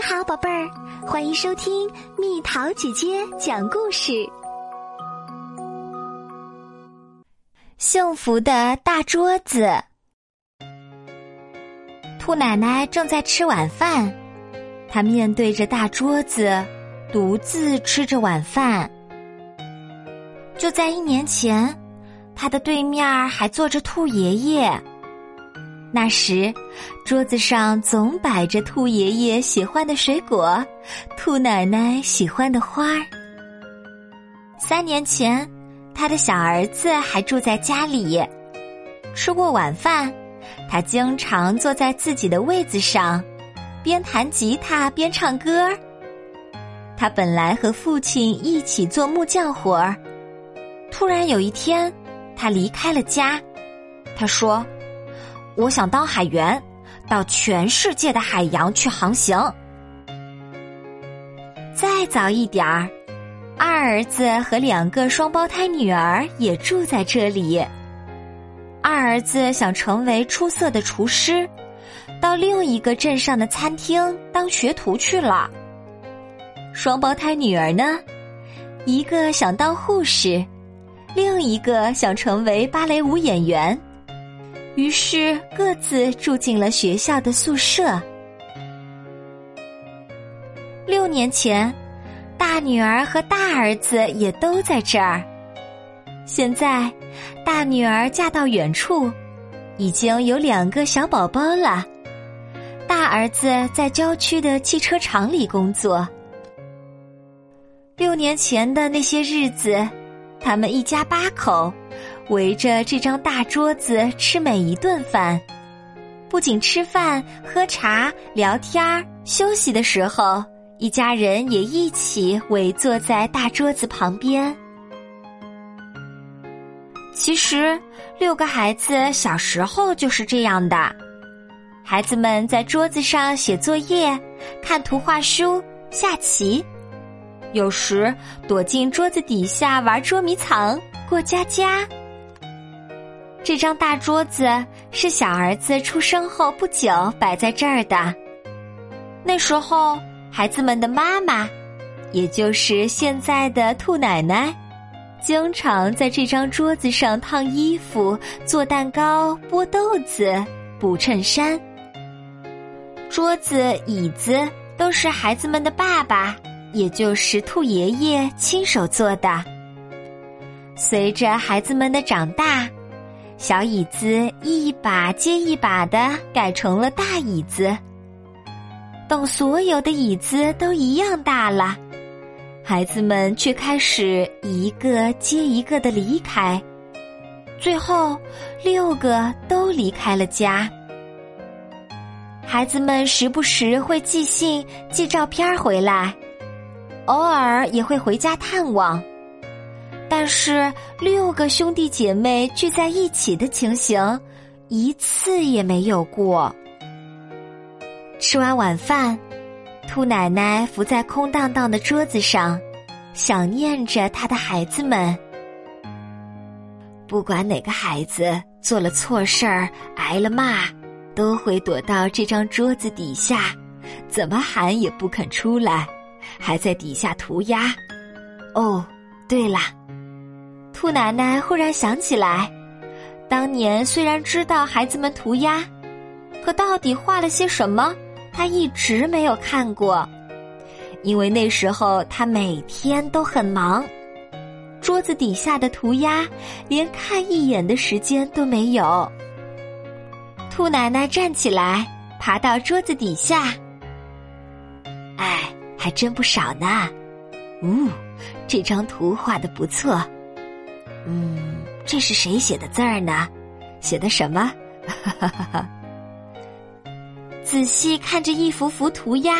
你好，宝贝儿，欢迎收听蜜桃姐姐讲故事。幸福的大桌子，兔奶奶正在吃晚饭，她面对着大桌子，独自吃着晚饭。就在一年前，她的对面还坐着兔爷爷。那时，桌子上总摆着兔爷爷喜欢的水果，兔奶奶喜欢的花儿。三年前，他的小儿子还住在家里。吃过晚饭，他经常坐在自己的位子上，边弹吉他边唱歌。他本来和父亲一起做木匠活儿，突然有一天，他离开了家。他说。我想当海员，到全世界的海洋去航行。再早一点儿，二儿子和两个双胞胎女儿也住在这里。二儿子想成为出色的厨师，到另一个镇上的餐厅当学徒去了。双胞胎女儿呢，一个想当护士，另一个想成为芭蕾舞演员。于是各自住进了学校的宿舍。六年前，大女儿和大儿子也都在这儿。现在，大女儿嫁到远处，已经有两个小宝宝了。大儿子在郊区的汽车厂里工作。六年前的那些日子，他们一家八口。围着这张大桌子吃每一顿饭，不仅吃饭、喝茶、聊天儿、休息的时候，一家人也一起围坐在大桌子旁边。其实，六个孩子小时候就是这样的。孩子们在桌子上写作业、看图画书、下棋，有时躲进桌子底下玩捉迷藏、过家家。这张大桌子是小儿子出生后不久摆在这儿的。那时候，孩子们的妈妈，也就是现在的兔奶奶，经常在这张桌子上烫衣服、做蛋糕、剥豆子、补衬衫。桌子、椅子都是孩子们的爸爸，也就是兔爷爷亲手做的。随着孩子们的长大。小椅子一把接一把的改成了大椅子。等所有的椅子都一样大了，孩子们却开始一个接一个的离开，最后六个都离开了家。孩子们时不时会寄信、寄照片回来，偶尔也会回家探望。但是六个兄弟姐妹聚在一起的情形，一次也没有过。吃完晚饭，兔奶奶伏在空荡荡的桌子上，想念着她的孩子们。不管哪个孩子做了错事儿，挨了骂，都会躲到这张桌子底下，怎么喊也不肯出来，还在底下涂鸦。哦，对了。兔奶奶忽然想起来，当年虽然知道孩子们涂鸦，可到底画了些什么，她一直没有看过，因为那时候她每天都很忙，桌子底下的涂鸦连看一眼的时间都没有。兔奶奶站起来，爬到桌子底下，哎，还真不少呢。呜，这张图画的不错。嗯，这是谁写的字儿呢？写的什么？仔细看着一幅幅涂鸦，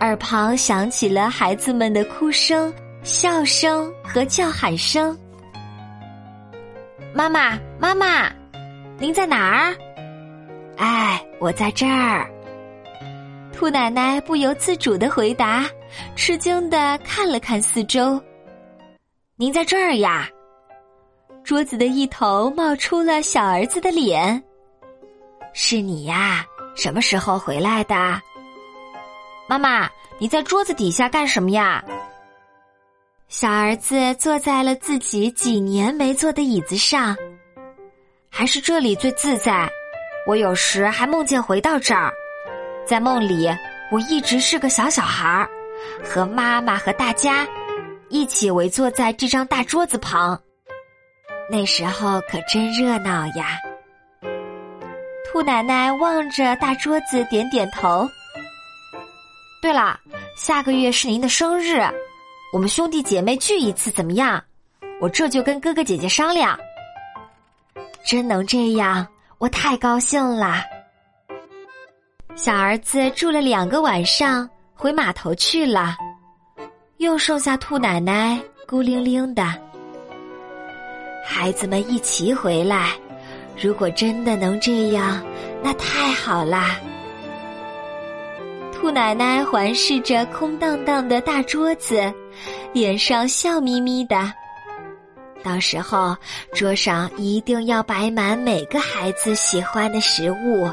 耳旁响起了孩子们的哭声、笑声和叫喊声。妈妈，妈妈，您在哪儿？哎，我在这儿。兔奶奶不由自主的回答，吃惊的看了看四周。您在这儿呀？桌子的一头冒出了小儿子的脸。是你呀？什么时候回来的？妈妈，你在桌子底下干什么呀？小儿子坐在了自己几年没坐的椅子上，还是这里最自在。我有时还梦见回到这儿，在梦里我一直是个小小孩儿，和妈妈和大家一起围坐在这张大桌子旁。那时候可真热闹呀！兔奶奶望着大桌子，点点头。对了，下个月是您的生日，我们兄弟姐妹聚一次怎么样？我这就跟哥哥姐姐商量。真能这样，我太高兴了。小儿子住了两个晚上，回码头去了，又剩下兔奶奶孤零零的。孩子们一起回来，如果真的能这样，那太好啦。兔奶奶环视着空荡荡的大桌子，脸上笑眯眯的。到时候桌上一定要摆满每个孩子喜欢的食物，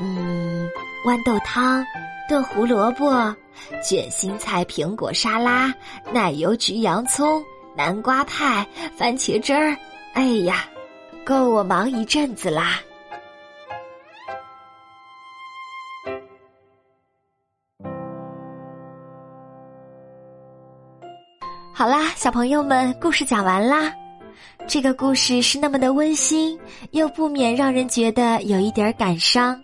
嗯，豌豆汤、炖胡萝卜、卷心菜、苹果沙拉、奶油焗洋葱、南瓜派、番茄汁儿。哎呀，够我忙一阵子啦！好啦，小朋友们，故事讲完啦。这个故事是那么的温馨，又不免让人觉得有一点感伤。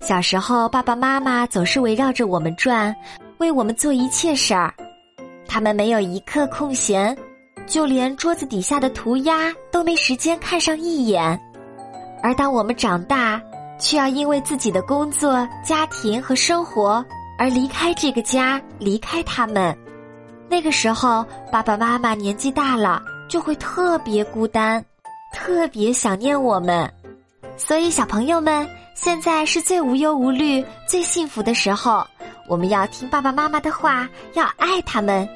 小时候，爸爸妈妈总是围绕着我们转，为我们做一切事儿，他们没有一刻空闲，就连桌子底下的涂鸦都没时间看上一眼。而当我们长大，却要因为自己的工作、家庭和生活而离开这个家，离开他们。那个时候，爸爸妈妈年纪大了，就会特别孤单，特别想念我们。所以，小朋友们，现在是最无忧无虑、最幸福的时候。我们要听爸爸妈妈的话，要爱他们。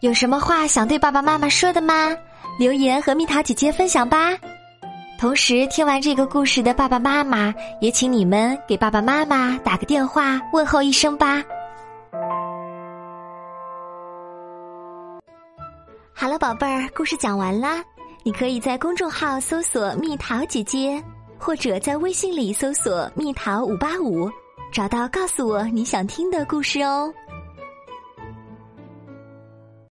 有什么话想对爸爸妈妈说的吗？留言和蜜桃姐姐分享吧。同时，听完这个故事的爸爸妈妈，也请你们给爸爸妈妈打个电话问候一声吧。好了，宝贝儿，故事讲完啦。你可以在公众号搜索“蜜桃姐姐”，或者在微信里搜索“蜜桃五八五”，找到告诉我你想听的故事哦。